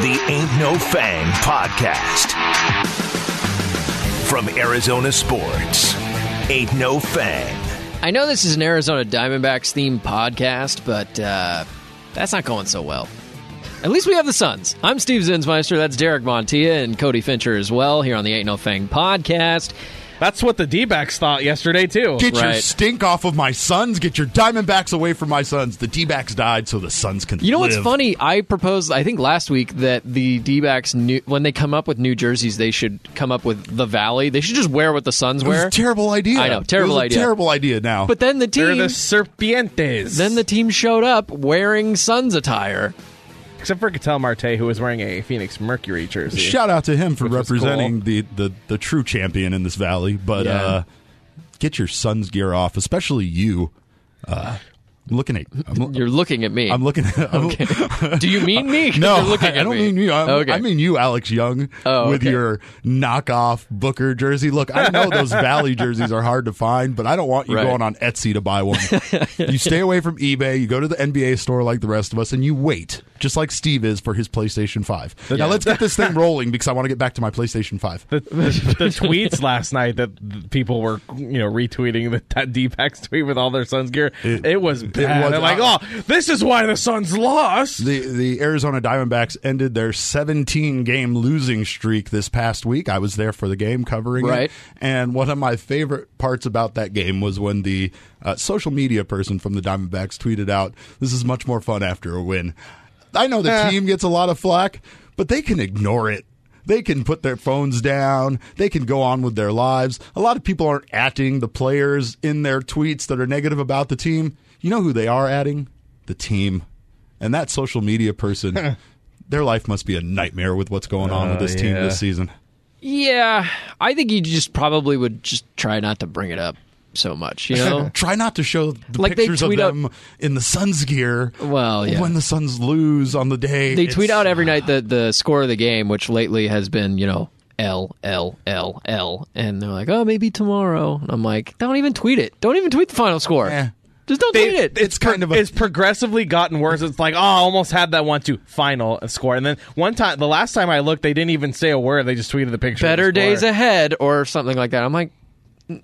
The Ain't No Fang Podcast. From Arizona Sports, Ain't No Fang. I know this is an Arizona Diamondbacks themed podcast, but uh, that's not going so well. At least we have the Suns. I'm Steve Zinsmeister. That's Derek Montilla and Cody Fincher as well here on the Ain't No Fang podcast. That's what the D backs thought yesterday, too. Get your stink off of my Suns. Get your Diamondbacks away from my Suns. The D-backs died, so the Suns can. You know what's funny? I proposed, I think last week, that the D backs, when they come up with new jerseys, they should come up with the Valley. They should just wear what the Suns It was wear. a terrible idea. I know, terrible It was a idea. Terrible idea. Now, but then the They're team, the Serpientes. then the team showed up wearing Suns attire. Except for Ketel Marte, who was wearing a Phoenix Mercury jersey. shout out to him for representing cool. the, the the true champion in this valley. But Yeah. uh, get your Suns gear off, especially you. Uh, looking at. I'm, You're looking at me. I'm looking at. I'm- okay. Do you mean me? No, you're looking I, I don't me. mean you. I'm- Okay. I mean you, Alex Young, Oh, with okay. your knockoff Booker jersey. Look, I know those Valley jerseys are hard to find, but I don't want you Right. going on Etsy to buy one. you stay away from eBay. You go to the NBA store like the rest of us, and you wait, just like Steve is for his PlayStation Five. Now let's get this thing rolling because I want to get back to my PlayStation Five. the, the, the tweets last night that people were, you know, retweeting the, that D-backs tweet with all their Suns gear. It, It- was it bad. was- They're like, uh, oh, this is why the Suns lost. The the Arizona Diamondbacks ended their 17 game losing streak this past week. I was there for the game covering Right. it, and one of my favorite parts about that game was when the uh, social media person from the Diamondbacks tweeted out, "This is much more fun after a win." I know the Eh. team gets a lot of flack, but they can ignore it. They can put their phones down. They can go on with their lives. A lot of people aren't atting the players in their tweets that are negative about the team. You know who they are adding? The team. And that social media person, their life must be a nightmare with what's going on with this team this season. Yeah, I think you just probably would just try not to bring it up so much. You know, Try not to show the Like they pictures of tweet out- them in the Suns gear. Well, yeah. when the Suns lose on the day, they tweet out every night the the score of the game, which lately has been you know L L L L, and they're like, oh, maybe tomorrow. And I'm like, don't even tweet it. Don't even tweet the final score. Eh. Just don't They- tweet it. It's kind of a it's progressively gotten worse. It's like, oh, I almost had that one too. Final score. And then one time, the last time I looked, they didn't even say a word. They just tweeted the picture. Better the days ahead or something like that. I'm like, "N-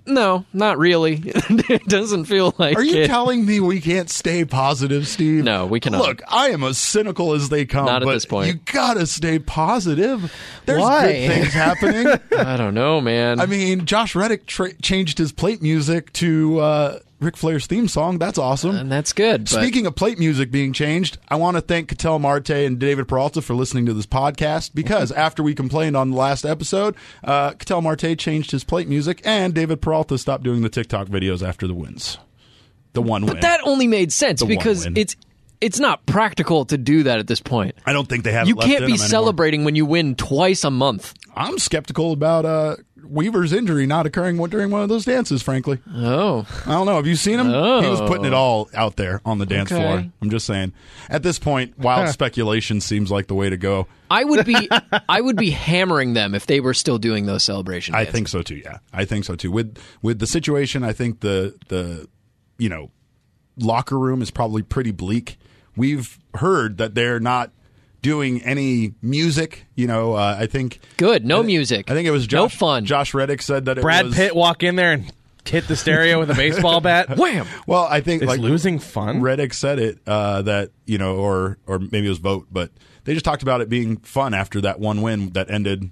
no, not really. it doesn't feel like Are you it. telling me we can't stay positive, Steve? No, we cannot. Look, I am as cynical as they come. Not at but this point. You gotta stay positive. There's Why? good things happening. I don't know, man. I mean, Josh Reddick tra- changed his plate music to uh, Ric Flair's theme song. That's awesome. and that's good. Speaking of plate music being changed, I want to thank Ketel Marte and David Peralta for listening to this podcast because after we complained on the last episode, uh, Ketel Marte changed his plate music and David Peralta stopped doing the TikTok videos after the wins. The one win. but that only made sense The because it's it's not practical to do that at this point. I don't think they have. You left can't in be them anymore. celebrating when you win twice a month. I'm skeptical about uh, Weaver's injury not occurring during one of those dances. Frankly, Oh, I don't know. Have you seen him? He was Oh. putting it all out there on the dance Okay. floor. I'm just saying. At this point, wild speculation seems like the way to go. I would be I would be hammering them if they were still doing those celebrations. I dances. think so too. Yeah, I think so too. With with the situation, I think the the you know locker room is probably pretty bleak. We've heard that they're not doing any music. You know, uh, I think good. No music. I think it was no fun. Josh Reddick said that it Brad was, Pitt walk in there and hit the stereo with a baseball bat. Wham! Well, I think Is like losing fun? Reddick said it uh, that you know, or or maybe it was Vogt, but they just talked about it being fun after that one win that ended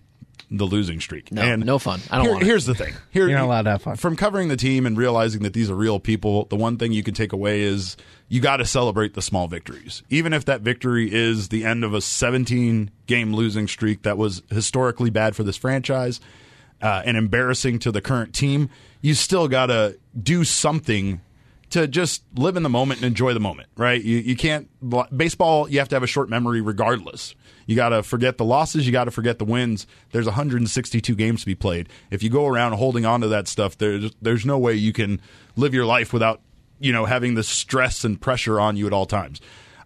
the losing streak. No, and no fun. I don't here- want it. Here's the thing. Here, You're not allowed to have fun. From covering the team and realizing that these are real people, the one thing you can take away is you got to celebrate the small victories, even if that victory is the end of a 17 game losing streak that was historically bad for this franchise uh, and embarrassing to the current team. You still got to do something to just live in the moment and enjoy the moment, right? You you can't baseball. You have to have a short memory, regardless. You got to forget the losses. You got to forget the wins. There's 162 games to be played. If you go around holding on to that stuff, there's there's no way you can live your life without you know having the stress and pressure on you at all times.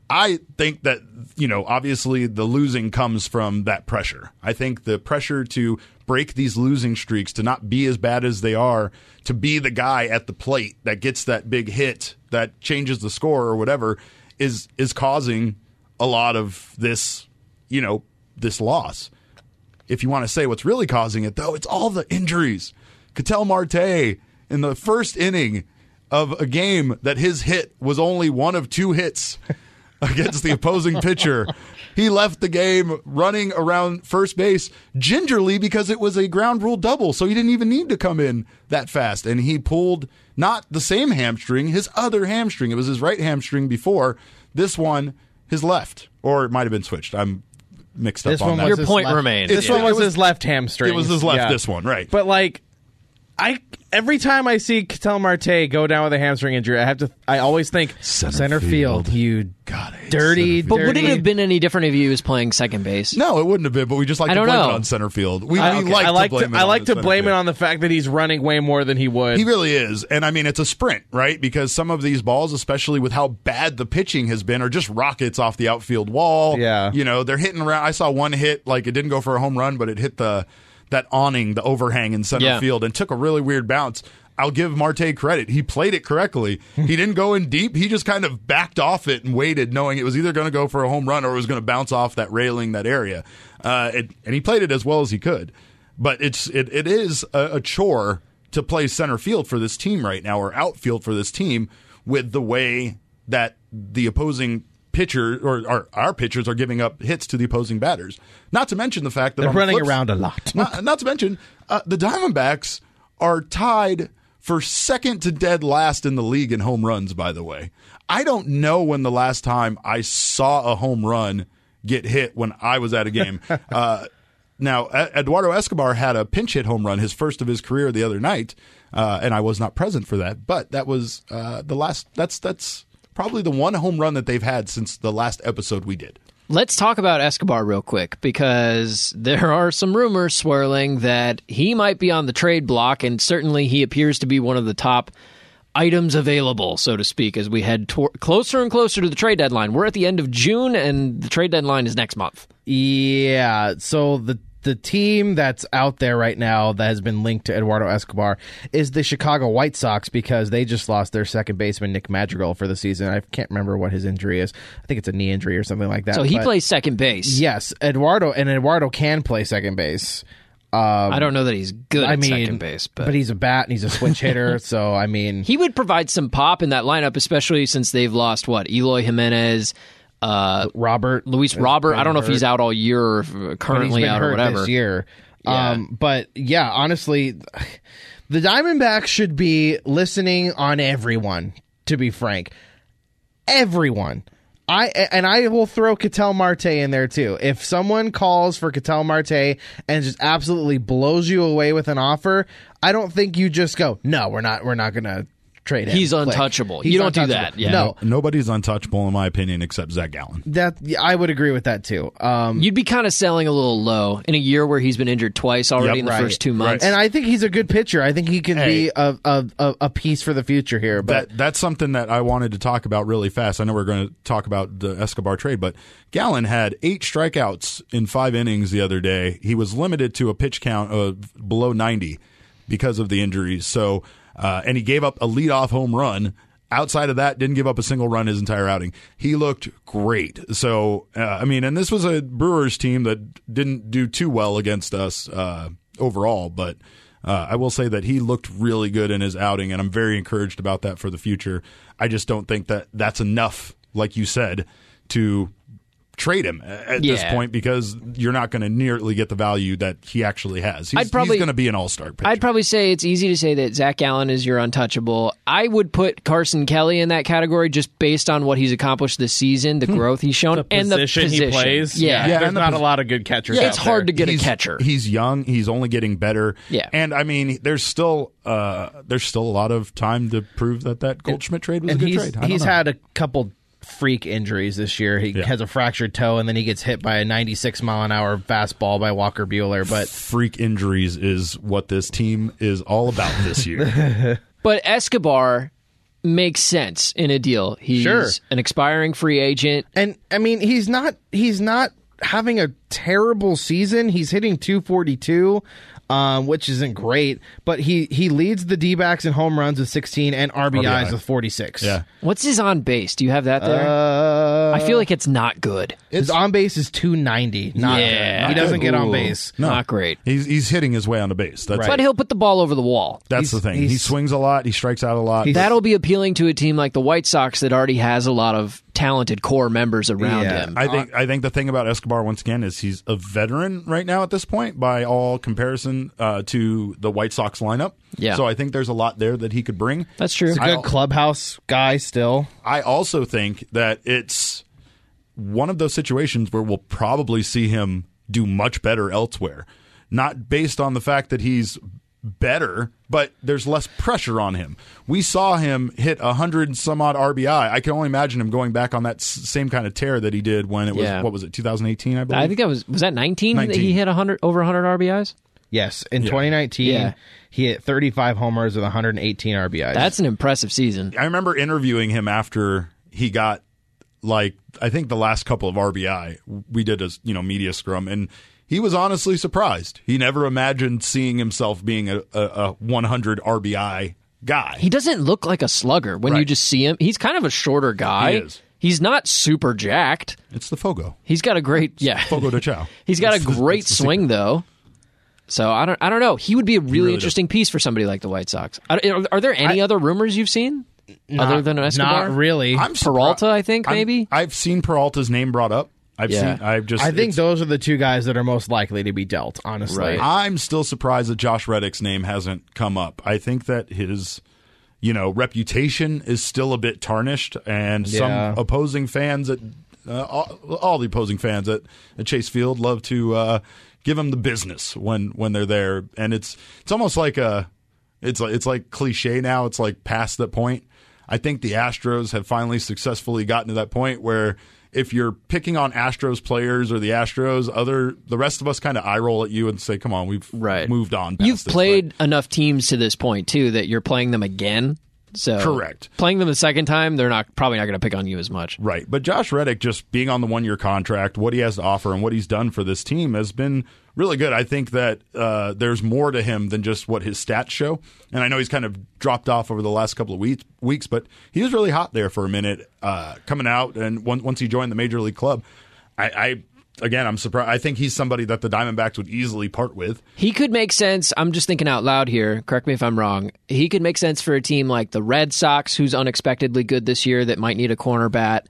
I think that you know obviously the losing comes from that pressure. I think the pressure to break these losing streaks, to not be as bad as they are, to be the guy at the plate that gets that big hit that changes the score or whatever is is causing a lot of this, you know, this loss. If you want to say what's really causing it, though, it's all the injuries. Ketel Marte in the first inning of a game that his hit was only one of two hits against the opposing pitcher. He left the game running around first base gingerly because it was a ground rule double, so he didn't even need to come in that fast. And he pulled not the same hamstring, his other hamstring. It was his right hamstring before. This one, his left, or it might have been switched. I'm mixed This up on one that. was Your point left- remains. This Yeah. one was, was- his left hamstring. it was his left, this one, right. But like, I every time I see Ketel Marte go down with a hamstring injury, I have to. I always think Center field. field. You God, I hate dirty. center But dirty. would it have been any different if he was playing second base? No, it wouldn't have been, but we just like I to don't blame know. it on center field. We, I, we like I like to blame it I on like the to center blame it field. on the fact that he's running way more than he would. He really is. And I mean, it's a sprint, right? Because some of these balls, especially with how bad the pitching has been, are just rockets off the outfield wall. Yeah. You know, they're hitting around. I saw one hit, like it didn't go for a home run, but it hit the that awning, the overhang in center Yeah. field, and took a really weird bounce. I'll give Marte credit. He played it correctly. he didn't go in deep. He just kind of backed off it and waited, knowing it was either going to go for a home run or it was going to bounce off that railing, that area. Uh, it, and he played it as well as he could. But it's it, it is a, a chore to play center field for this team right now, or outfield for this team, with the way that the opposing pitcher or, or our pitchers are giving up hits to the opposing batters. Not to mention the fact that They're on the running around a lot. not, not to mention, uh, the Diamondbacks are tied for second to dead last in the league in home runs, by the way. I don't know when the last time I saw a home run get hit when I was at a game. uh, now, Eduardo Escobar had a pinch hit home run, his first of his career the other night, uh, and I was not present for that. But that was uh, the last. That's that's probably the one home run that they've had since the last episode we did. Let's talk about Escobar real quick because there are some rumors swirling that he might be on the trade block, and certainly he appears to be one of the top items available, so to speak, as we head closer and closer to the trade deadline. We're at the end of June, and the trade deadline is next month. Yeah. So the the team that's out there right now that has been linked to Eduardo Escobar is the Chicago White Sox because they just lost their second baseman Nick Madrigal for the season. I can't remember what his injury is. I think it's a knee injury or something like that. So he but- plays second base. Yes, Eduardo and Eduardo can play second base. Um, I don't know that he's good I at mean, second base, but, he's a bat and he's a switch hitter. so I mean, he would provide some pop in that lineup, especially since they've lost what Eloy Jimenez, uh, Robert Luis Robert. I don't know if he's out all year or if currently out or whatever. this year. Yeah. Um, but yeah, honestly, the Diamondbacks should be listening on everyone. To be frank, everyone. I and I will throw Ketel Marte in there too. If someone calls for Ketel Marte and just absolutely blows you away with an offer, I don't think you just go, "No, we're not. We're not going to trade him." He's Click. untouchable. He's You don't do that, yeah. No, Nobody's untouchable, in my opinion, except Zach Gallen. that I would agree with that too. Um, You'd be kind of selling a little low in a year where he's been injured twice already Yep, in the right, first two months. And I think he's a good pitcher. I think he can Hey. be a, a, a, a piece for the future here. But that that's something that I wanted to talk about really fast. I know we're going to talk about the Escobar trade, but Gallen had eight strikeouts in five innings the other day. He was limited to a pitch count of below ninety because of the injuries. So, uh, and he gave up a leadoff home run. Outside of that, didn't give up a single run his entire outing. He looked great. So, uh, I mean, and this was a Brewers team that didn't do too well against us uh, overall, but uh, I will say that he looked really good in his outing, and I'm very encouraged about that for the future. I just don't think that that's enough, like you said, to trade him at this point because you're not going to nearly get the value that he actually has. He's, I'd probably- going to be an all star. I'd probably say it's easy to say that Zach Gallen is your untouchable. I would put Carson Kelly in that category just based on what he's accomplished this season, the growth he's shown, the and position, the position he plays, Yeah. Yeah, there's the not posi- a lot of good catchers. It's out hard there. to get a he's, catcher. He's young. He's only getting better. Yeah. and I mean, there's still uh, there's still a lot of time to prove that that Goldschmidt trade was and a good he's trade. I he's had a couple freak injuries this year. He Yeah. has a fractured toe, and then he gets hit by a 96 mile an hour fastball by Walker Buehler. But freak injuries is what this team is all about this year. But Escobar makes sense in a deal. He's Sure. an expiring free agent. and I mean, he's not he's not having a terrible season. He's hitting 242. Um, which isn't great. But he he leads the D backs in home runs with 16 and RBIs RBI. with 46. Yeah. What's his on base? Do you have that there? Uh, I feel like it's not good. his on base is 290. Not Yeah. good. He doesn't get on Ooh. base. Not great. He's he's hitting his way on the base. That's But he'll put the ball over the wall. that's he's- the thing. He he's- swings a lot. He strikes out a lot. He's- That'll be appealing to a team like the White Sox that already has a lot of talented core members around Yeah. him. I think I think the thing about Escobar once again is he's a veteran right now at this point by all comparison uh, to the White Sox lineup. Yeah. So I think there's a lot there that he could bring. That's true. He's a I- good clubhouse guy still. I also think that it's one of those situations where we'll probably see him do much better elsewhere. Not based on the fact that he's better, but there's less pressure on him. We saw him hit a hundred and some odd RBI. I can only imagine him going back on that s- same kind of tear that he did when it was Yeah. what was it 2018 I believe. I think that was was that 19, that 19. he hit 100 over 100 RBIs? Yes, in 2019, Yeah. he hit 35 homers with 118 RBIs. That's an impressive season. I remember interviewing him after he got like I think the last couple of RBI. We did a you know media scrum, and he was honestly surprised. He never imagined seeing himself being a, a, a 100 RBI guy. He doesn't look like a slugger when you just see him. He's kind of a shorter guy. He is. He's not super jacked. it's the Fogo, He's got a great yeah. Fogo de Chao. He's got a great the swing though. So I don't I don't know. He would be a really, really interesting piece for somebody like the White Sox. Are, are- are there any other rumors you've seen other than Escobar? not really. I'm Peralta, I think I'm- maybe. I've seen Peralta's name brought up. I've Yeah. seen. I've just. I think those are the two guys that are most likely to be dealt. Honestly, Right. I'm still surprised that Josh Reddick's name hasn't come up. I think that his, you know, reputation is still a bit tarnished, and Yeah. some opposing fans at uh, all, all the opposing fans at, at Chase Field love to uh, give him the business when when they're there, and it's it's almost like a it's like it's like cliche now. It's like past that point. I think the Astros have finally successfully gotten to that point where if you're picking on Astros players or the Astros, other the rest of us kind of eye roll at you and say, "Come on, we've Right. moved on." Past You've this." played enough teams to this point too that you're playing them again. So Correct. Playing them the second time, they're not probably not going to pick on you as much. Right. But Josh Reddick just being on the one year contract, what he has to offer, and what he's done for this team has been really good. I think that uh, there's more to him than just what his stats show. And I know he's kind of dropped off over the last couple of weeks, weeks but he was really hot there for a minute uh, coming out. And once once he joined the major league club, I, I again I'm surprised. I think he's somebody that the Diamondbacks would easily part with. He could make sense. I'm just thinking out loud here. Correct me if I'm wrong. He could make sense for a team like the Red Sox, who's unexpectedly good this year, that might need a corner bat.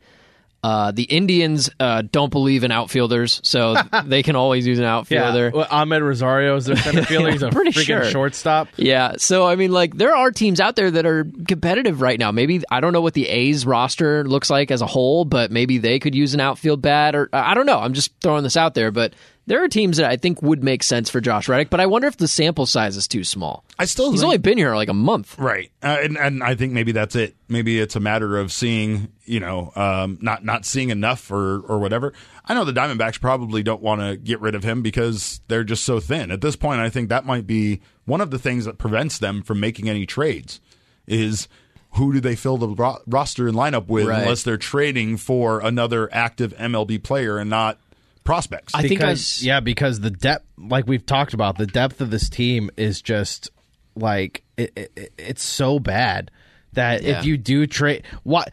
Uh, the Indians uh, don't believe in outfielders, so they can always use an outfielder. Well, Amed Rosario is their center fielder. He's a pretty freaking sure. shortstop. Yeah, so I mean, like there are teams out there that are competitive right now. Maybe I don't know what the A's roster looks like as a whole, but maybe they could use an outfield bat, or I don't know. I'm just throwing this out there, but there are teams that I think would make sense for Josh Reddick. But I wonder if the sample size is too small. I still He's think- only been here like a month. Right, uh, and and I think maybe that's it. Maybe it's a matter of seeing, you know, um, not not seeing enough or or whatever. I know the Diamondbacks probably don't want to get rid of him because they're just so thin. At this point, I think that might be one of the things that prevents them from making any trades. Is who do they fill the ro- roster and lineup with Right. unless they're trading for another active MLB player and not prospects? I think I because s- yeah, because the depth, like we've talked about, the depth of this team is just like it, it, it's so bad that Yeah. if you do trade, why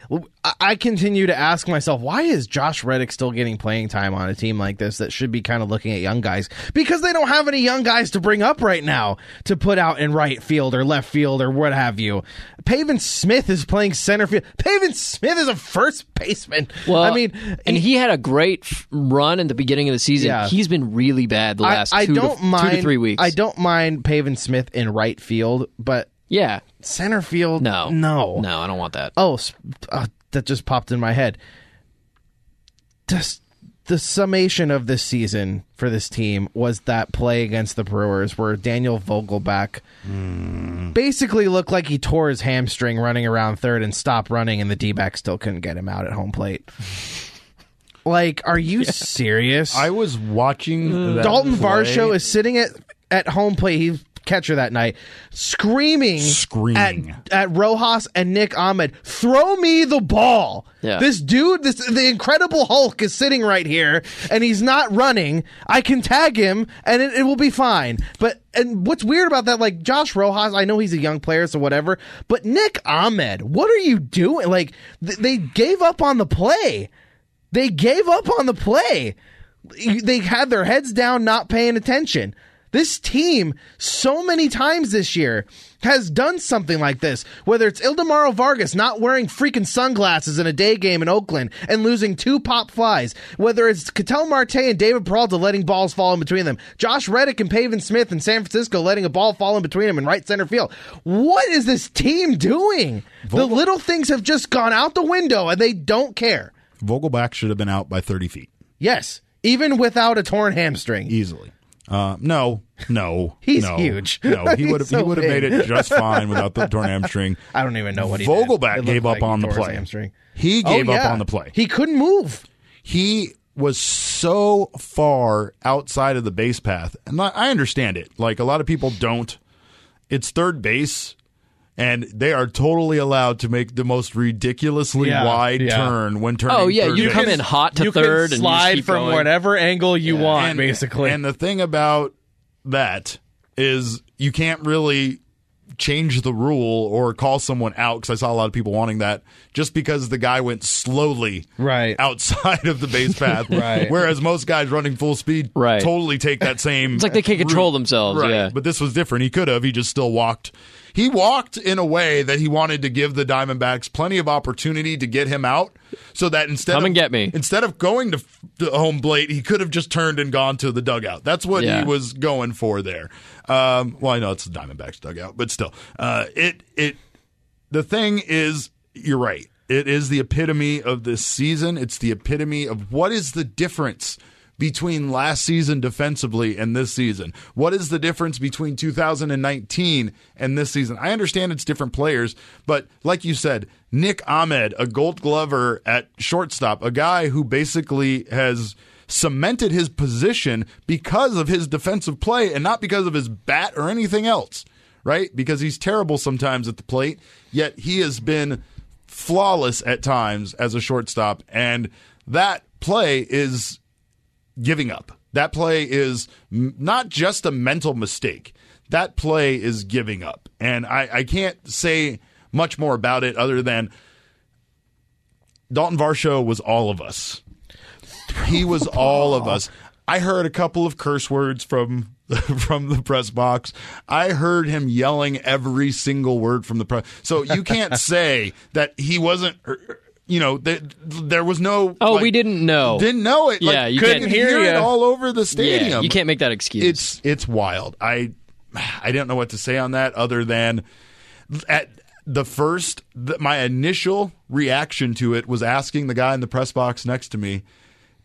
I- I continue to ask myself, why is Josh Reddick still getting playing time on a team like this that should be kind of looking at young guys because they don't have any young guys to bring up right now to put out in right field or left field or what have you. Pavin Smith is playing center field. Pavin Smith is a first baseman. Well, I mean, and he had a great run in the beginning of the season. Yeah. He's been really bad the last I, I two, don't to, mind two to three weeks. I don't mind Pavin Smith in right field, but Yeah, center field, no, no, no, I don't want that. Oh, uh, that just popped in my head. Just the summation of this season for this team was that play against the Brewers where Daniel Vogelbach basically looked like he tore his hamstring running around third and stopped running, and the D back still couldn't get him out at home plate. Like, are you serious? I was watching that Dalton play. Varsho is sitting at at home plate. He catcher that night, screaming, Screaming. at, at Rojas and Nick Ahmed, "Throw me the ball!" Yeah. This dude, this the Incredible Hulk, is sitting right here, and he's not running. I can tag him, and it, it will be fine. But and what's weird about that, like Josh Rojas, I know he's a young player, so whatever. But Nick Ahmed, what are you doing? Like th- they gave up on the play. They gave up on the play. They had their heads down, not paying attention. This team, so many times this year, has done something like this. Whether it's Ildemaro Vargas not wearing freaking sunglasses in a day game in Oakland and losing two pop flies. Whether it's Ketel Marte and David Peralta letting balls fall in between them. Josh Reddick and Pavin Smith in San Francisco letting a ball fall in between them in right center field. What is this team doing? The little things have just gone out the window and they don't care. Vogelbach should have been out by 30 feet Yes, even without a torn hamstring. easily. Uh, no, no, He's no, huge. No, he would have. so he would have made it just fine without the torn hamstring. I don't even know what he did. Vogelbach gave up like on the play. hamstring. He Oh, gave up on the play. He couldn't move. he was so far outside of the base path, and I I understand it. Like a lot of people don't. It's third base, and they are totally allowed to make the most ridiculously Yeah, wide yeah. turn when turning. Oh, yeah, third you base. come in hot to you third can and slide you keep from going. whatever angle you want, and, basically. And the thing about that is you can't really change the rule or call someone out because I saw a lot of people wanting that just because the guy went slowly Right. outside of the base path. Right. Whereas most guys running full speed Right. totally take that same. It's like they can't control themselves, Right. yeah. But this was different. He could have. He just still walked. He walked in a way that he wanted to give the Diamondbacks plenty of opportunity to get him out, so that instead Come of and get me. instead of going to, to home plate, he could have just turned and gone to the dugout. That's what Yeah. he was going for there. Um, well, I know it's the Diamondbacks dugout, but still, uh, it it the thing is, you're right. It is the epitome of this season. It's the epitome of what is the difference between last season defensively and this season. What is the difference between 2019 and this season? I understand it's different players, but like you said, Nick Ahmed, a gold glover at shortstop, a guy who basically has cemented his position because of his defensive play and not because of his bat or anything else, right? Because he's terrible sometimes at the plate, yet he has been flawless at times as a shortstop. And that play is giving up. That play is m- not just a mental mistake. That play is giving up. And I, I can't say much more about it other than Dalton Varsho was all of us. He was all of us. I heard a couple of curse words from from the press box. I heard him yelling every single word from the press. So you can't say that he wasn't. You know, th- there was no. Oh, like, we didn't know. Didn't know it. Yeah, like, you couldn't hear, hear it all over the stadium. yeah, you can't make that excuse. It's it's wild. I I don't know what to say on that other than at the first the, my initial reaction to it was asking the guy in the press box next to me,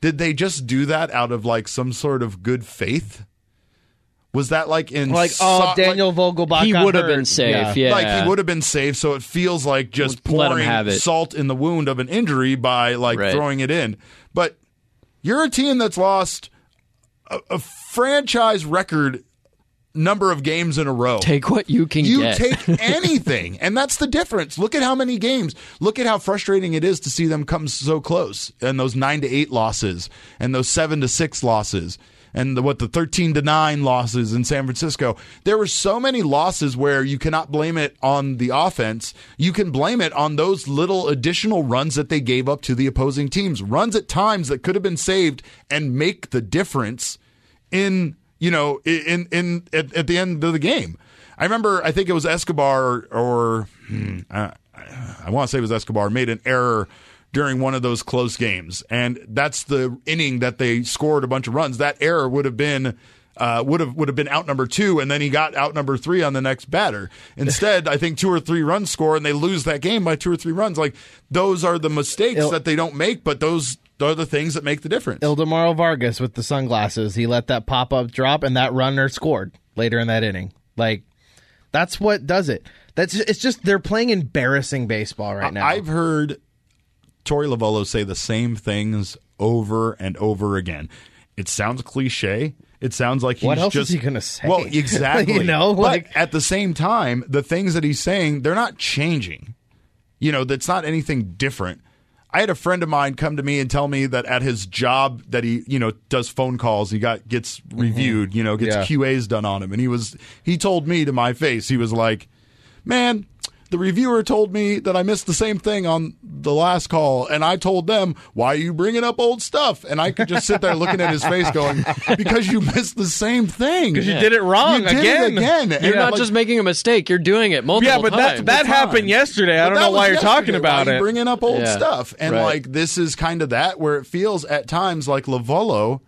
did they just do that out of like some sort of good faith? Was that like in like, so- oh, like- Daniel Vogelbach. he would have been safe. Yeah, like he would have been safe, so it feels like just Let pouring have salt in the wound of an injury by like Right. throwing it in. But you're a team that's lost a, a franchise record number of games in a row. Take what you can you get. take anything, and that's the difference. Look at how many games. Look at how frustrating it is to see them come so close, and those nine to eight losses, and those seven to six losses, and the, what the thirteen to nine losses in San Francisco. There were so many losses where you cannot blame it on the offense. You can blame it on those little additional runs that they gave up to the opposing teams. Runs at times that could have been saved and make the difference in you know in in at, at the end of the game. I remember I think it was Escobar or, or hmm, I, I want to say it was Escobar made an error during one of those close games, and that's the inning that they scored a bunch of runs. That error would have been. Uh, would have would have been out number two, and then he got out number three on the next batter. Instead, I think two or three runs score, and they lose that game by two or three runs. Like those are the mistakes Il- that they don't make, but those are the things that make the difference. Ildemaro Vargas with the sunglasses. He let that pop up drop, and that runner scored later in that inning. Like that's what does it. That's it's just they're playing embarrassing baseball right now. I've heard Torey Lovullo say the same things over and over again. it sounds cliche. It sounds like he's What else just is he gonna say? Well, exactly. You know, but at the same time, the things that he's saying, they're not changing. You know, that's not anything different. I had a friend of mine come to me and tell me that at his job that he, you know, does phone calls, he got gets mm-hmm. reviewed, you know, gets Yeah. QAs done on him, and he was he told me to my face, he was like, "Man, the reviewer told me that I missed the same thing on the last call, and I told them, why are you bringing up old stuff?" And I could just sit there looking at his face, going, "Because you missed the same thing. Because you did it wrong You did again. it again. You're And not like- just making a mistake; you're doing it multiple times. Yeah, but that times. that times. happened yesterday. I But don't know why you're talking about Why you it. Bringing up old Yeah, stuff, and right. like this is kind of that where it feels at times like Lovullo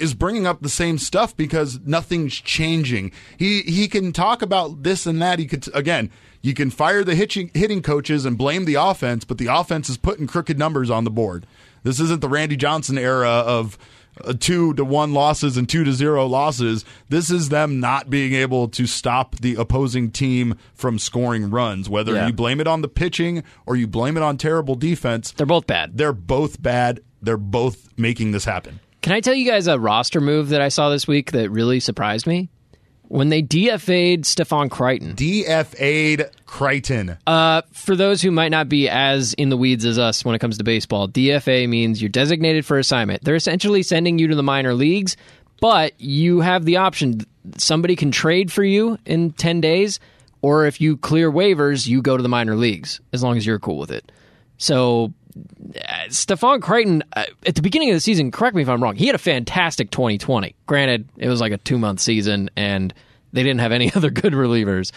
is bringing up the same stuff because nothing's changing. He he can talk about this and that. He could again. You can fire the hitching, hitting coaches and blame the offense, but the offense is putting crooked numbers on the board. This isn't the Randy Johnson era of uh, two to one losses and two to zero losses. This is them not being able to stop the opposing team from scoring runs. Whether Yeah. you blame it on the pitching or you blame it on terrible defense, They're both bad. they're both bad. They're both making this happen. Can I tell you guys a roster move that I saw this week that really surprised me? When they DFA'd Stefan Crichton. DFA'd Crichton. Uh, for those who might not be as in the weeds as us when it comes to baseball, DFA means you're designated for assignment. They're essentially sending you to the minor leagues, but you have the option. Somebody can trade for you in 10 days, or if you clear waivers, you go to the minor leagues as long as you're cool with it. So, uh, Stefan Crichton, uh, at the beginning of the season, correct me if I'm wrong, he had a fantastic 2020. Granted, it was like a two month season, and they didn't have any other good relievers.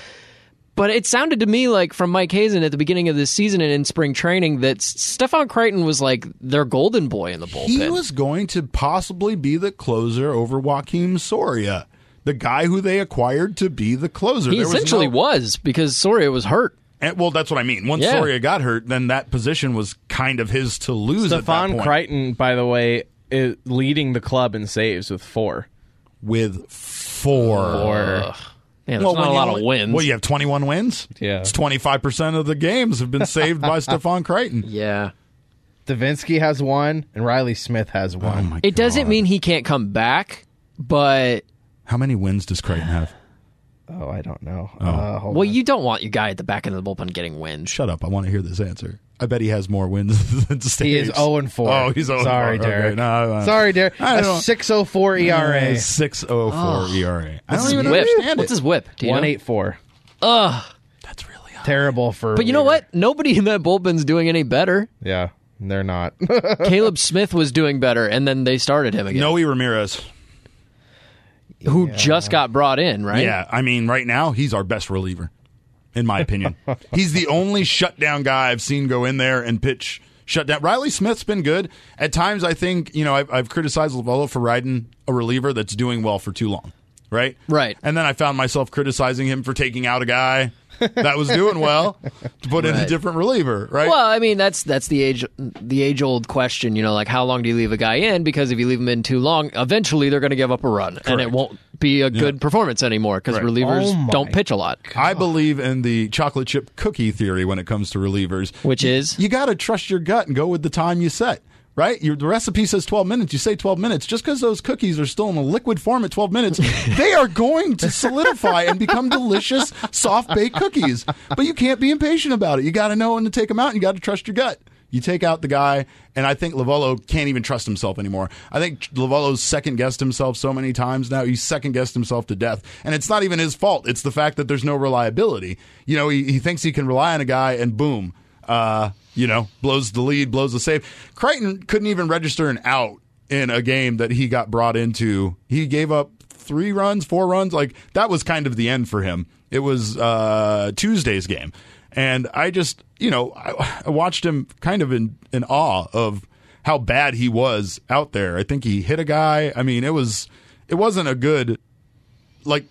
But it sounded to me like from Mike Hazen at the beginning of this season and in spring training that Stefan Crichton was like their golden boy in the bullpen. He was going to possibly be the closer over Joakim Soria, the guy who they acquired to be the closer. He There was essentially no- was because Soria was hurt. And, well, that's what I mean. Once Yeah. Soria got hurt, then that position was kind of his to lose. at that Stefan. Crichton, by the way, is leading the club in saves with four. with four. Or Man, Well, not a lot only- of wins. Well, you have 21 wins. Yeah. it's 25 percent of the games have been saved by Stefan Crichton. yeah. Devenski has one, and Riley Smith has Oh one. It doesn't mean he can't come back, but How many wins does Crichton have? Oh, I don't know. Uh, hold well, on. you don't want your guy at the back end of the bullpen getting wins. Shut up! I want to hear this answer. I bet he has more wins than saves. he is zero and four. Oh, he's 0 sorry, 4. Derek. Okay, no, no. sorry, Derek. I A don't- six oh four ERA. Six oh four ERA. I What's don't even whip? understand What's it. his whip? Do you One know? eight four. Ugh. That's really high. Terrible for. But you know what? Nobody in that bullpen's doing any better. Yeah, they're not. Caleb Smith was doing better, and then they started him again. Noe Ramirez. Who just got brought in, right? Yeah, I mean, right now he's our best reliever, in my opinion. he's the only shutdown guy I've seen go in there and pitch shutdown. Riley Smith's been good at times. I think you know I've, I've criticized Lovullo for riding a reliever that's doing well for too long, right? Right. And then I found myself criticizing him for taking out a guy that was doing well to put in a different reliever, right? Well, I mean that's that's the age the age old question, you know, like how long do you leave a guy in? Because if you leave him in too long, eventually they're going to give up a run, and it won't be a good performance anymore because Right. relievers Oh don't pitch a lot. I believe in the chocolate chip cookie theory when it comes to relievers. Which is? you got to trust your gut and go with the time you set. Right, your the recipe says twelve minutes. You say twelve minutes. Just because those cookies are still in a liquid form at twelve minutes, they are going to solidify and become delicious, soft baked cookies. But you can't be impatient about it. You got to know when to take them out. and You got to trust your gut. You take out the guy, and I think Lovullo can't even trust himself anymore. I think Lovullo's second guessed himself so many times now. He's second guessed himself to death, and it's not even his fault. It's the fact that there's no reliability. You know, he, he thinks he can rely on a guy, and boom, uh, you know, blows the lead, blows the save. Crichton couldn't even register an out in a game that he got brought into. He gave up three runs, four runs. Like that was kind of the end for him. It was uh, Tuesday's game, and I just, you know, I, I watched him kind of in in awe of how bad he was out there. I think he hit a guy. I mean, it was it wasn't a good like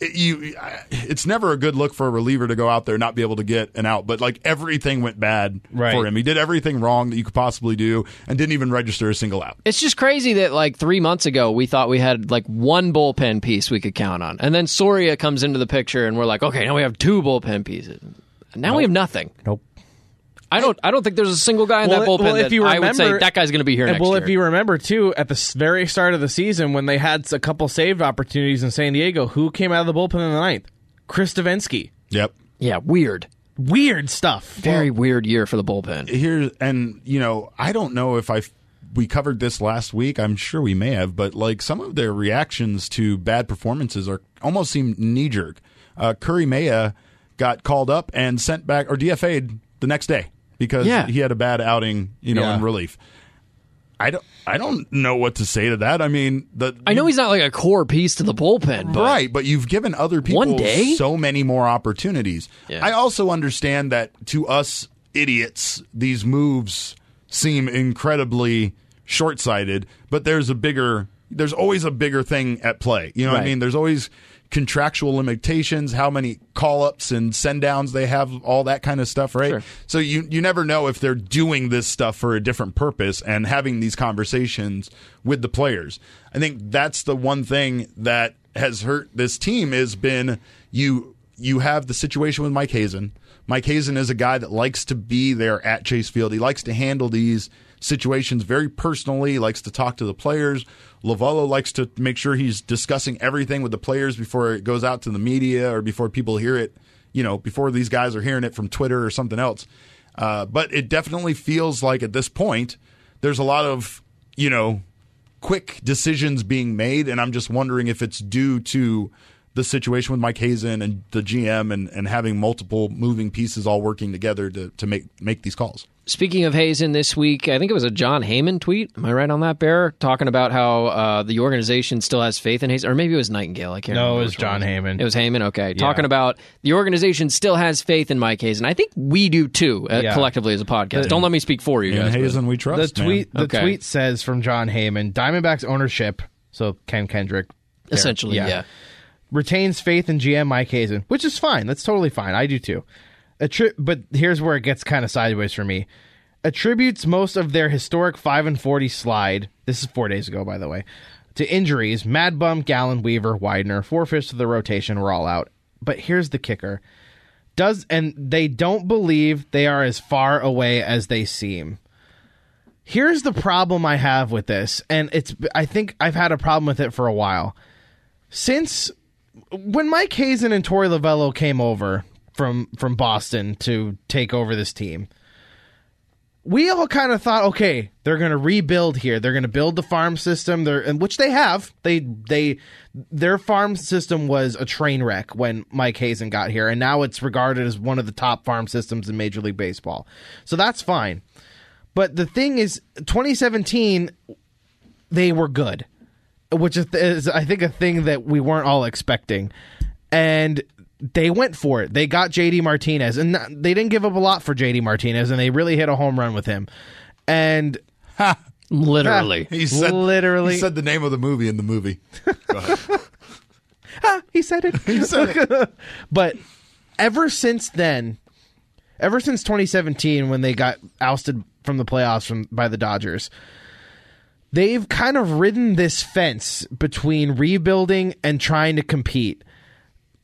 it, you it's never a good look for a reliever to go out there and not be able to get an out but like everything went bad Right. for him he did everything wrong that you could possibly do and didn't even register a single out It's just crazy that like three months ago we thought we had like one bullpen piece we could count on, and then Soria comes into the picture, and we're like, okay, now we have two bullpen pieces. And now we have nothing. Nope. I don't. I don't think there's a single guy in Well, that bullpen well, if that you I would say remember- that guy's going to be here And next well, year. if you remember too, at the very start of the season when they had a couple saved opportunities in San Diego, who came out of the bullpen in the ninth? Chris Devenski. Yep. yeah, weird. Weird stuff. Very weird year for the bullpen. here and you know i don't know if i we covered this last week i'm sure we may have but like some of their reactions to bad performances are almost seem knee-jerk uh, Keury Mella got called up and sent back or dfa'd the next day because Yeah. he had a bad outing you know Yeah. in relief i don't i don't know what to say to that i mean the I know he's not like a core piece to the bullpen, but right, but you've given other people One day? so many more opportunities. Yeah. I also understand that to us idiots, these moves seem incredibly short sighted, but there's a bigger there's always a bigger thing at play. You know what I mean? There's always contractual limitations, how many call ups and send downs they have, all that kind of stuff, right? Sure. So you you never know if they're doing this stuff for a different purpose and having these conversations with the players. I think that's the one thing that has hurt this team has been you you have the situation with Mike Hazen. Mike Hazen is a guy that likes to be there at Chase Field. He likes to handle these situations very personally, likes to talk to the players. Lovullo likes to make sure he's discussing everything with the players before it goes out to the media or before people hear it, you know, before these guys are hearing it from Twitter or something else. Uh, but it definitely feels like at this point, there's a lot of, you know, quick decisions being made. And I'm just wondering if it's due to the situation with Mike Hazen and the GM and, and having multiple moving pieces all working together to, to make, make these calls. Speaking of Hazen this week, I think it was a Jon Heyman tweet. Am I right on that, Bear? Talking about how uh, the organization still has faith in Hazen, or maybe it was Nightengale. I can't. No, remember it was which one Jon Heyman. It was Heyman. Okay, talking about the organization still has faith in Mike Hazen. I think we do too, uh, Yeah. collectively as a podcast. Don't let me speak for you And guys. but- Hazen, we The trust. man. the Okay. tweet says from Jon Heyman, Diamondbacks ownership, so Ken Kendrick there, essentially, yeah. retains faith in GM Mike Hazen, which is fine. That's totally fine. I do too. Attri- but here's where it gets kind of sideways for me. Attributes most of their historic 5 and 40 slide, this is 4 days ago by the way, to injuries. Mad Bum, Gallen, Weaver, Widener, four fifths of the rotation were all out. But here's the kicker. Does and they don't believe they are as far away as they seem. Here's the problem I have with this, and it's I think I've had a problem with it for a while. Since when Mike Hazen and Torey Lovullo came over from from Boston to take over this team, we all kind of thought, okay, they're going to rebuild here. They're going to build the farm system. They're, and which they have. They they their farm system was a train wreck when Mike Hazen got here, and now it's regarded as one of the top farm systems in Major League Baseball. So that's fine. But the thing is, 2017, they were good, which is, is I think a thing that we weren't all expecting, and they went for it. They got JD Martinez, and they didn't give up a lot for JD Martinez, and they really hit a home run with him. And Literally. He said, Literally. He said the name of the movie in the movie. Go ahead. he said it. he said it. but ever since then, ever since 2017 when they got ousted from the playoffs from by the Dodgers, they've kind of ridden this fence between rebuilding and trying to compete.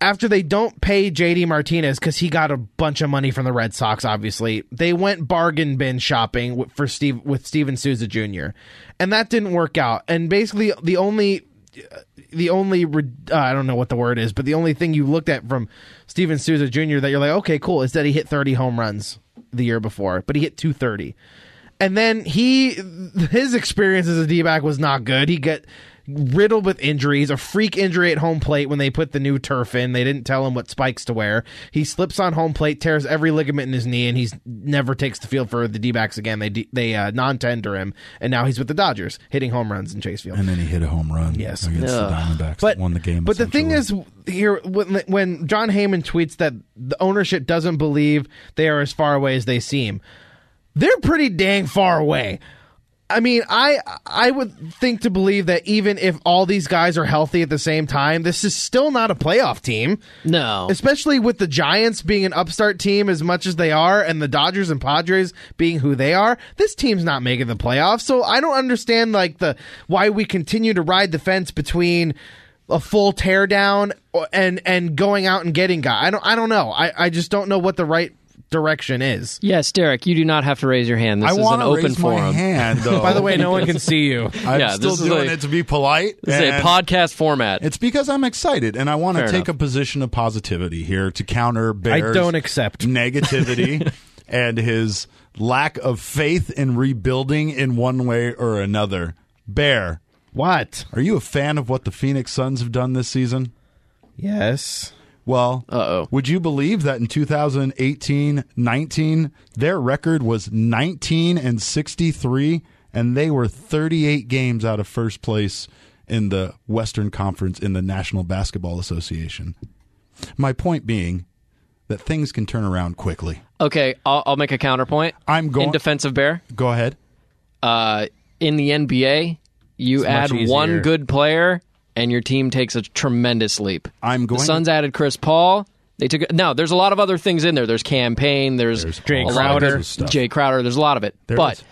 After they don't pay JD Martinez because he got a bunch of money from the Red Sox, obviously they went bargain bin shopping for Steve with Steven Souza Jr. and that didn't work out. And basically, the only the only uh, I don't know what the word is, but the only thing you looked at from Steven Souza Jr. that you're like, okay, cool, is that he hit 30 home runs the year before, but he hit 230. And then he his experience as a D-back was not good. He got riddled with injuries, a freak injury at home plate when they put the new turf in. They didn't tell him what spikes to wear. He slips on home plate, tears every ligament in his knee, and he's never takes the field for the D-backs again. They they uh, non-tender him, and now he's with the Dodgers, hitting home runs in Chase Field. And then he hit a home run Yes. against Ugh. the Diamondbacks but that won the game. But the thing is, here when when Jon Heyman tweets that the ownership doesn't believe they are as far away as they seem, they're pretty dang far away. I mean, I I would think to believe that even if all these guys are healthy at the same time, this is still not a playoff team. No. Especially with the Giants being an upstart team as much as they are, and the Dodgers and Padres being who they are, this team's not making the playoffs. So I don't understand like the why we continue to ride the fence between a full teardown and and going out and getting guy. I don't I don't know. I, I just don't know what the right direction is. Yes, Derek, you do not have to raise your hand. This I is an want to open raise my forum. hand, though. By the way, no one can see you. I'm Yeah, still this is doing a- it to be polite. This is a podcast format. It's because I'm excited and I want to take enough. a position of positivity here to counter I don't accept. negativity and his lack of faith in rebuilding in one way or another. Bear, What? are you a fan of what the Phoenix Suns have done this season? Yes. Well, Uh-oh. would you believe that in 2018-19 their record was 19 and 63 and they were 38 games out of first place in the Western Conference in the National Basketball Association. My point being that things can turn around quickly. okay, I'll, I'll make a counterpoint. I'm going in defense of Bear. Go ahead. Uh, in the NBA, you It's add one good player, and your team takes a tremendous leap. I'm going The Suns added Chris Paul. They took no. There's a lot of other things in there. There's Cam Payne. There's, There's Jae Crowder. kinds of stuff. Jae Crowder. There's a lot of it. There but is.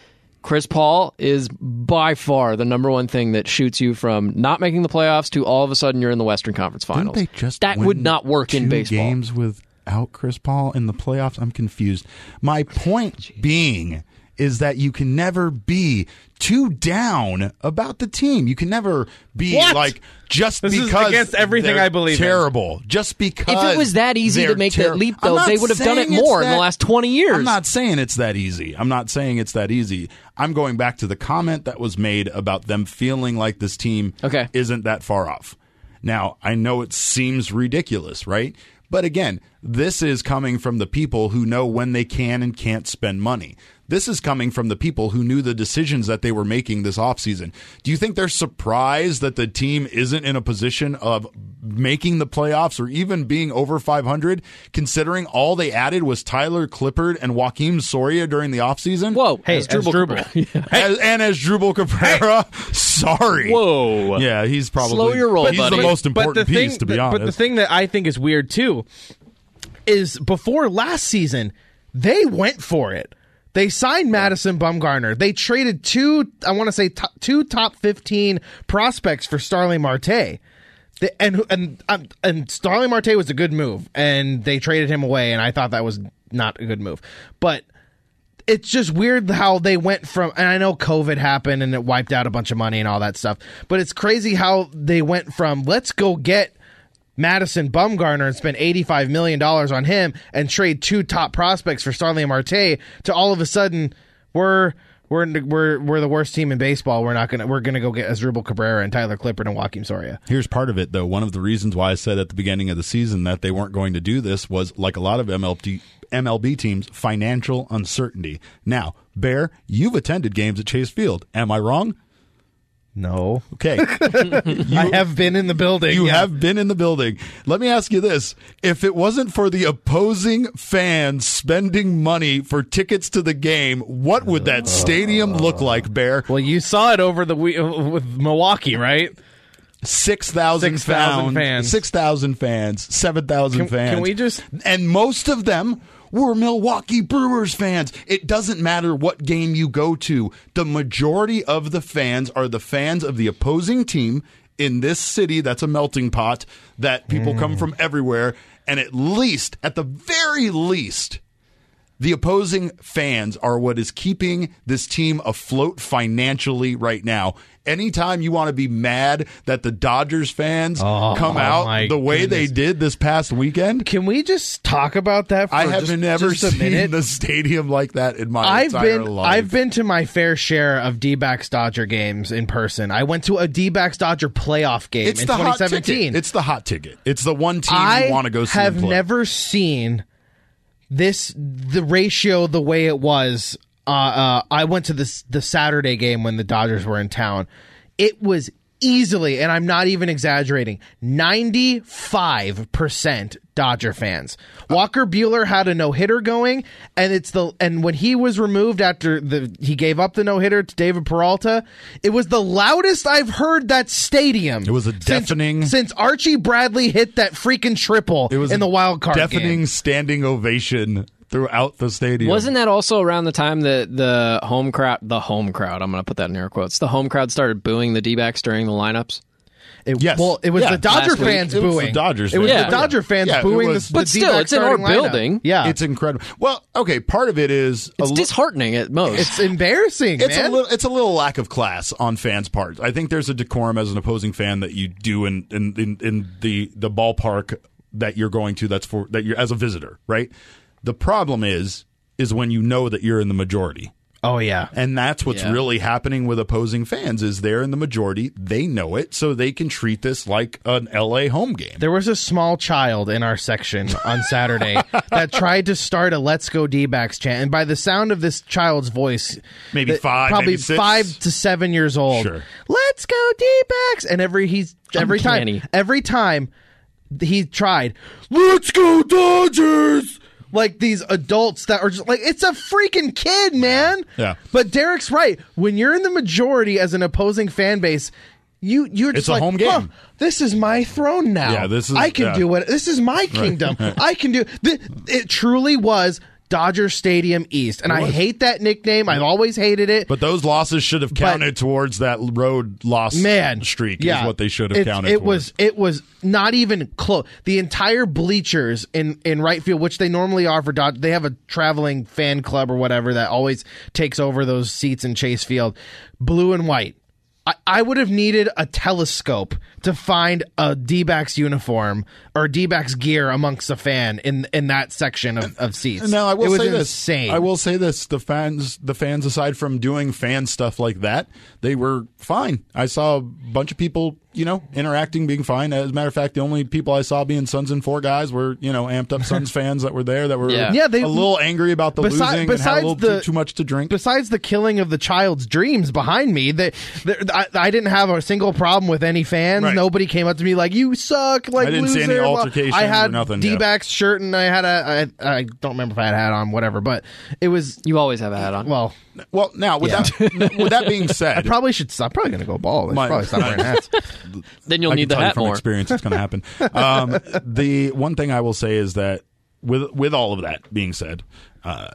Chris Paul is by far the number one thing that shoots you from not making the playoffs to all of a sudden you're in the Western Conference Didn't Finals. they just that win would not work in two baseball. Games without Chris Paul in the playoffs. I'm confused. My point being is that you can never be too down about the team. You can never be What? like just This is because against everything I believe in. Terrible. Just because If it was that easy to they're make that leap, though, they would have done it saying it's more in the last 20 years. I'm not saying it's that easy. I'm not saying it's that easy. I'm going back to the comment that was made about them feeling like this team Okay. isn't that far off. Now, I know it seems ridiculous, right? But again, this is coming from the people who know when they can and can't spend money. This is coming from the people who knew the decisions that they were making this offseason. Do you think they're surprised that the team isn't in a position of making the playoffs or even being over 500, considering all they added was Tyler Clippard and Joakim Soria during the offseason? Whoa, Hey, as as Drupal Drupal. Cabrera. As, and Asdrubal Cabrera, sorry. Whoa. Yeah, he's probably Slow your roll, he's buddy. the most important thing, piece, to be honest. But the thing that I think is weird too is before last season, they went for it. They signed Madison Bumgarner. They traded two, I want to say, top, two top fifteen prospects for Starling Marte. They, and and um, and Starling Marte was a good move, and they traded him away, and I thought that was not a good move. But it's just weird how they went from and I know COVID happened and it wiped out a bunch of money and all that stuff. But it's crazy how they went from let's go get Madison Bumgarner and spend $85 million on him and trade two top prospects for Starling Marte to all of a sudden we're we're we're we're the worst team in baseball. We're not gonna we're gonna go get Asdrubal Cabrera and Tyler Clippard and Joakim Soria. Here's part of it, though. One of the reasons why I said at the beginning of the season that they weren't going to do this was, like a lot of MLB, MLB teams, financial uncertainty. Now, Bear, you've attended games at Chase Field. Am I wrong? No, Okay. I have been in the building. You yeah. have been in the building. Let me ask you this. If it wasn't for the opposing fans spending money for tickets to the game, what would that stadium look like, Bear? Well, you saw it over the week uh, with Milwaukee, right? 6,000 6,000 fans. fans. 6,000 fans. 7,000 fans. can we just- And most of them were Milwaukee Brewers fans. It doesn't matter what game you go to. The majority of the fans are the fans of the opposing team in this city that's a melting pot that people come mm. from everywhere. And at least, at the very least, the opposing fans are what is keeping this team afloat financially right now. Anytime you want to be mad that the Dodgers fans Oh, come oh out the way they did this past weekend, Can we just talk about that? For a time? I have just, never just a seen the stadium like that in my I've entire been life. I've been to my fair share of D-backs Dodger games in person. I went to a D-backs Dodger playoff game it's in 2017. It's the hot ticket. It's the one team I you want to go see. I have never seen this the ratio the way it was. Uh, uh, I went to this the Saturday game when the Dodgers were in town. It was easily, and I'm not even exaggerating, 95% Dodger fans. Walker Buehler had a no hitter going, and it's the and when he was removed after the he gave up the no hitter to David Peralta, it was the loudest I've heard that stadium. It was a deafening- since, Archie Bradley hit that freaking triple It was in the wild card deafening game. standing ovation throughout the stadium. Wasn't that also around the time that the home crowd, the home crowd, I'm going to put that in air quotes, the home crowd started booing the D backs during the lineups? It, Yes. Well, it was Yeah, the Dodger last week. fans It was the. Dodgers It was fans. the Dodger fans Yeah, booing was- the, But the still, D-back it's in our starting lineup. building. Yeah, It's incredible. Well, okay, part of it is a It's li- disheartening at most. it's embarrassing, it's man. a little it's a little lack of class on fans' part. I think there's a decorum as an opposing fan that you do in in, in, in the the ballpark that you're going to that's for that you're as a visitor, right? The problem is is when you know that you're in the majority. oh yeah, And that's what's Yeah. really happening with opposing fans is they're in the majority, they know it, so they can treat this like an LA home game. There was a small child in our section on Saturday that tried to start a "Let's Go D-backs" chant, and by the sound of this child's voice, Maybe that- five, probably maybe six? five to seven years old. Sure. Let's go D-backs, and every he's every Uncanny. time every time he tried, "Let's go Dodgers." Like these adults that are just like it's a freaking kid, man. Yeah. But Derek's right. When you're in the majority as an opposing fan base, you you're just It's a like, home game. "Huh, this is my throne now. Yeah, this is- I can yeah. do it. This is my kingdom. I can do. Th- it truly was Dodger Stadium East, and I hate that nickname. I've always hated it. But those losses should have counted towards that road loss Man, streak. yeah, is what they should have It- counted. It towards. was it was not even close. The entire bleachers in in right field, which they normally are for Dodge, they have a traveling fan club or whatever that always takes over those seats in Chase Field, blue and white. I, I would have needed a telescope to find a D-backs uniform or D-backs gear amongst the fan in in that section of, of seats. Now I will it was say this. insane. I will say this: the fans, the fans, aside from doing fan stuff like that, they were fine. I saw a bunch of people, you know, interacting, being fine. As a matter of fact, the only people I saw being Suns and four guys were, you know, amped up Suns fans that were there that were, Yeah. Yeah, they- a little angry about the Besi- losing and had a besides little the- too, too much to drink. besides the killing of the child's dreams behind me, they, they, I, I didn't have a single problem with any fans. Right. Nobody came up to me like "you suck," like I didn't see loser. any Well, altercations I or had nothing. D-backs shirt and I had a I, I don't remember if I had a hat on, whatever. But it was you always have a hat on. well. Well, now with Yeah. that with that being said, I probably should. I'm probably going to go bald. I should My- probably stop wearing hats. then you'll I need can the tell you hat from more. experience it's going to happen. Um, the one thing I will say is that with with all of that being said, uh,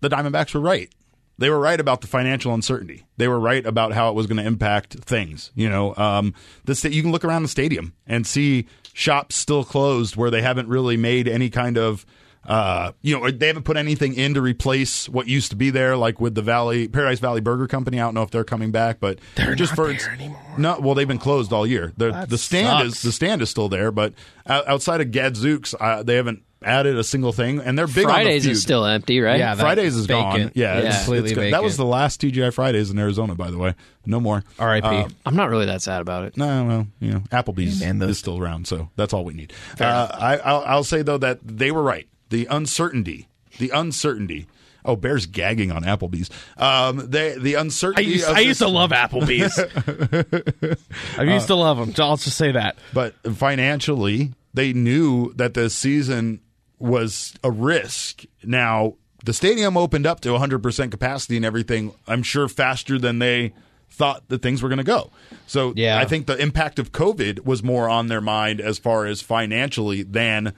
the Diamondbacks were right. They were right about the financial uncertainty. They were right about how it was going to impact things. You know, um, the sta- you can look around the stadium and see shops still closed where they haven't really made any kind of. Uh, you know, they haven't put anything in to replace what used to be there, like with the Valley Paradise Valley Burger Company. I don't know if they're coming back, but They're just not for there anymore. no, well, they've been closed all year. The the stand sucks. is the stand is still there, but outside of Gadzooks, uh, they haven't added a single thing, and they're big Fridays on the feud. is still empty, right? Yeah, Fridays is gone. Yeah, Yeah. it's- Completely it's good. That was the last TGI Fridays in Arizona, by the way. No more. R.I.P. Uh, I'm not really that sad about it. no, well, you know, Applebee's Yeah, man, those- is still around, so that's all we need. Uh, I, I'll, I'll say though that they were right. The uncertainty, the uncertainty. Oh, Bear's gagging on Applebee's. Um, they the I uncertainty. used, of I used to love Applebee's. I used to love them. I'll just say that. but financially they knew that the season was a risk now the stadium opened up to 100% capacity and everything i'm sure faster than they thought that things were going to go so Yeah. i think the impact of covid was more on their mind as far as financially than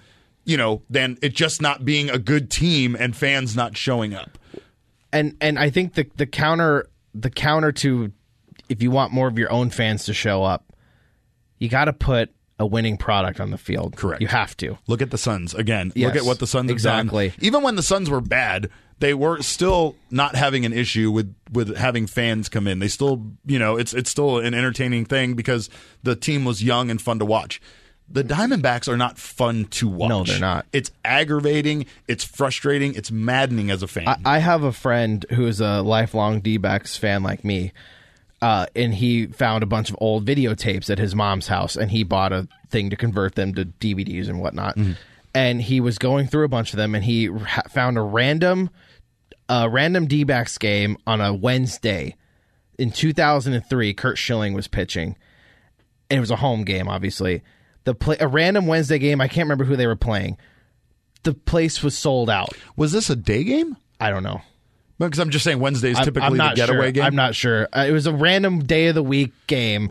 you know than it just not being a good team and fans not showing up and and I think the the counter the counter to if you want more of your own fans to show up, you got to put a winning product on the field. Correct. You have to. Look at the Suns again. Yes, Look at what the Suns exactly. done. Even when the Suns were bad, they were still not having an issue with with having fans come in. They still, you know, it's it's still an entertaining thing because the team was young and fun to watch. The Diamondbacks are not fun to watch. No, they're not. It's aggravating. It's frustrating. It's maddening as a fan. I, I have a friend who is a lifelong D-backs fan like me, uh, and he found a bunch of old videotapes at his mom's house, and he bought a thing to convert them to DVDs and whatnot. And he was going through a bunch of them, and he ha- found a random, a random D-backs game on a Wednesday in 2003. Curt Schilling was pitching. And it was a home game, obviously. The play, a random Wednesday game. I can't remember who they were playing. The place was sold out. was this a day game? I don't know. Because I'm just saying Wednesdays I'm- typically I'm not the getaway sure. game. I'm not sure. Uh, it was a random day of the week game,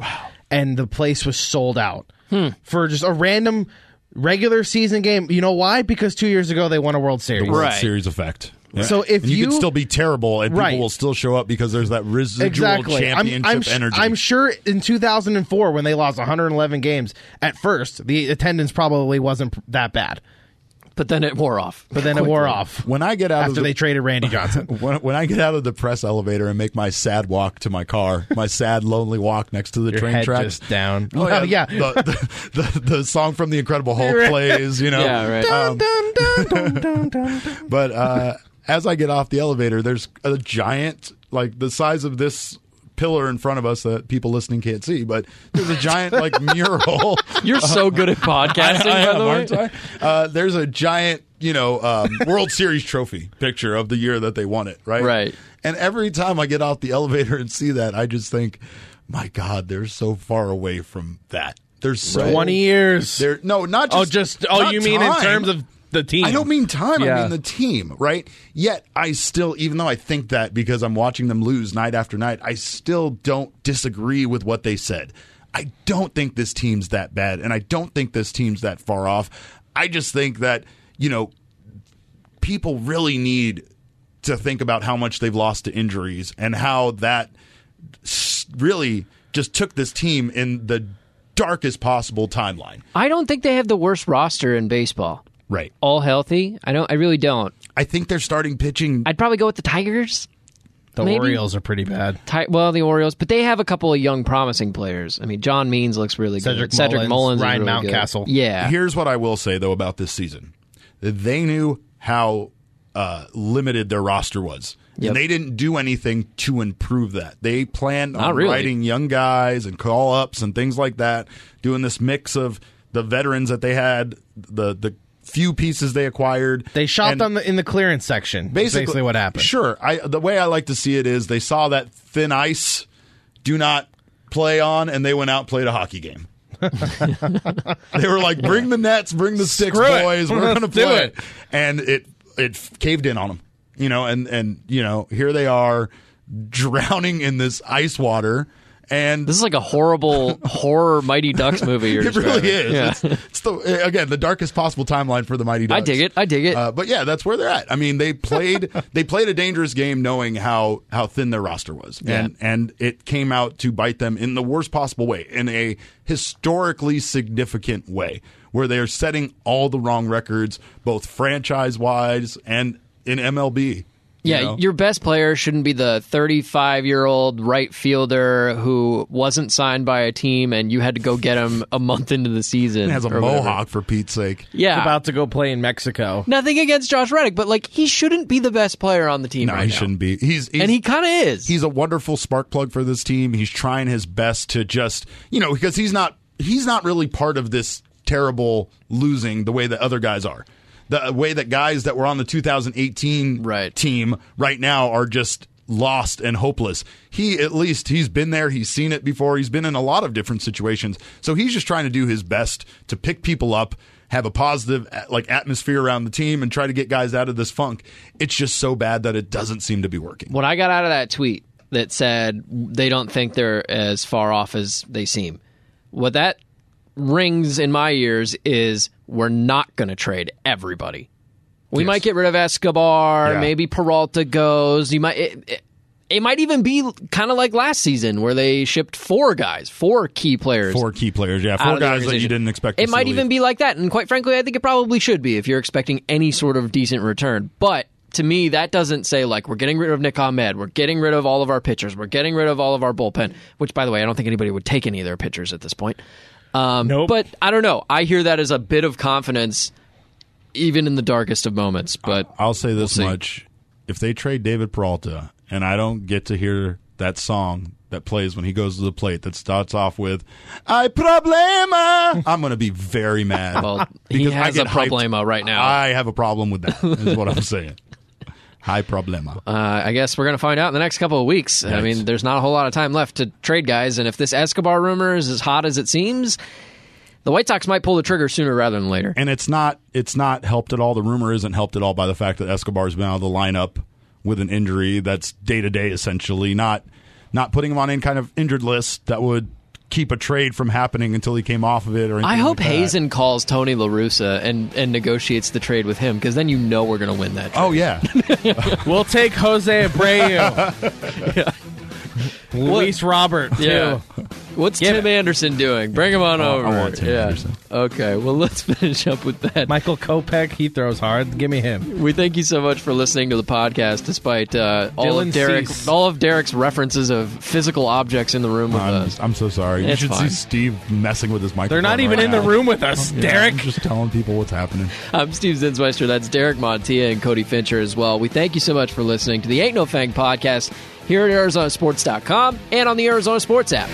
and the place was sold out Hmm. for just a random regular season game. You know why? Because two years ago they won a World Series. World Right. Series effect. So if and you, you can still be terrible and Right. people will still show up because there's that residual exactly, I'm, championship I'm, sh- energy. I'm sure in 2004 when they lost 111 games, at first the attendance probably wasn't that bad, But then it wore off. but then it wore off when I get out after of the, they traded Randy Johnson. when, when I get out of the press elevator and make my sad walk to my car, my sad, lonely walk next to the Your train head tracks. just down. Oh, Well, yeah. The, the, the, the song from The Incredible Hulk plays, you know. Yeah, right. Um, Dun, dun, dun, dun, dun. but uh, as I get off the elevator, there's a giant, like the size of this pillar in front of us that people listening can't see, but there's a giant like mural. You're so good at podcasting, I by am, the way. aren't I? Uh, there's a giant, you know, um, World Series trophy picture of the year that they won it, right? Right. And every time I get off the elevator and see that, I just think, my God, they're so far away from that. There's so 20 years. They're no, not just. oh, just oh, you mean in terms of the team? I don't mean time. I mean the team, right? Yet I still, even though I think that because I'm watching them lose night after night, I still don't disagree with what they said. I don't think this team's that bad, and I don't think this team's that far off. I just think that you know people really need to think about how much they've lost to injuries and how that really just took this team in the darkest possible timeline. I don't think they have the worst roster in baseball. Right. All healthy. I don't. I really don't. I think they're starting pitching I'd probably go with the Tigers. The maybe? Orioles are pretty bad. Ti- well, the Orioles, but they have a couple of young, promising players. I mean, John Means looks really Cedric good. Cedric Mullins, Mullins, Ryan really good. Mountcastle. Yeah, Here's what I will say though about this season: they knew how uh, limited their roster was, Yep. and they didn't do anything to improve that. They planned Not on really. writing young guys and call ups and things like that, doing this mix of the veterans that they had, the the few pieces they acquired. They shopped and on the in the clearance section. Basically, basically what happened. Sure. I the way I like to see it is they saw that thin ice, do not play on, and they went out and played a hockey game. they were like, "Bring the nets, bring the sticks, Screw it. boys. We're Let's going to do play." it. And it it caved in on them, you know. And and you know, here they are drowning in this ice water. And this is like a horrible horror Mighty Ducks movie. You're it really is. Yeah. It's, it's the again the darkest possible timeline for the Mighty Ducks. I dig it. I dig it. Uh, but yeah, that's where they're at. I mean, they played they played a dangerous game, knowing how how thin their roster was, and and it came out to bite them in the worst possible way, in a historically significant way, where they are setting all the wrong records, both franchise wise and in MLB. You Yeah, know? your best player shouldn't be the 35 year old right fielder who wasn't signed by a team and you had to go get him a month into the season. He has a or whatever. mohawk for Pete's sake. Yeah. About to go play in Mexico. Nothing against Josh Reddick, but like he shouldn't be the best player on the team No, right he now. shouldn't be. He's, he's And he kind of is. he's a wonderful spark plug for this team. He's trying his best to just, you know, because he's not he's not really part of this terrible losing the way that other guys are. The way that guys that were on the 2018 Right. team right now are just lost and hopeless. He at least he's been there, he's seen it before. He's been in a lot of different situations. So he's just trying to do his best to pick people up, have a positive like atmosphere around the team and try to get guys out of this funk. It's just so bad that it doesn't seem to be working. what I got out of that tweet that said they don't think they're as far off as they seem. What that rings in my ears is we're not going to trade everybody. We Yes. might get rid of Escobar, Yeah. maybe Peralta goes. You might it, it, it might even be kind of like last season where they shipped four guys, four key players. Four key players, yeah, four guys that you didn't expect. To It might even leave. be like that, and quite frankly, I think it probably should be if you're expecting any sort of decent return. But to me, that doesn't say like we're getting rid of Nick Ahmed, we're getting rid of all of our pitchers, we're getting rid of all of our bullpen. Which, by the way, I don't think anybody would take any of their pitchers at this point. Um, Nope. But I don't know. I hear that as a bit of confidence, even in the darkest of moments. But I'll say this see. much: if they trade David Peralta, and I don't get to hear that song that plays when he goes to the plate that starts off with "I problema," I'm going to be very mad. well, he has a get hyped. problema right now. I have a problem with that. Is what I'm saying. High problema. Uh, I guess we're going to find out in the next couple of weeks. I mean, there's not a whole lot of time left to trade guys, and if this Escobar rumor is as hot as it seems, the White Sox might pull the trigger sooner rather than later. and it's not it's not helped at all. The rumor isn't helped at all by the fact that Escobar's been out of the lineup with an injury that's day to day essentially, not not putting him on any kind of injured list that would keep a trade from happening until he came off of it. Or I hope like that. Hazen calls Tony La Russa and, and negotiates the trade with him because then you know we're going to win that. Oh, trade. Oh yeah, We'll take Jose Abreu. Luis Robert too. Yeah. What's Give Tim it. Anderson doing? Bring him on I over. want Tim yeah. Anderson. Okay. Well, let's finish up with that. Michael Kopech, he throws hard. Give me him. We thank you so much for listening to the podcast, despite uh, all Dylan of Derek, Cease. all of Derek's references of physical objects in the room with I'm, us. I'm so sorry. You should fine. see Steve messing with his microphone. They're not even right in the room with us, Yeah, Derek. I'm just telling people what's happening. I'm Steve Zinsmeister. That's Derek Montilla and Cody Fincher as well. We thank you so much for listening to the Ain't No Fang podcast here at ArizonaSports.com and on the Arizona Sports app.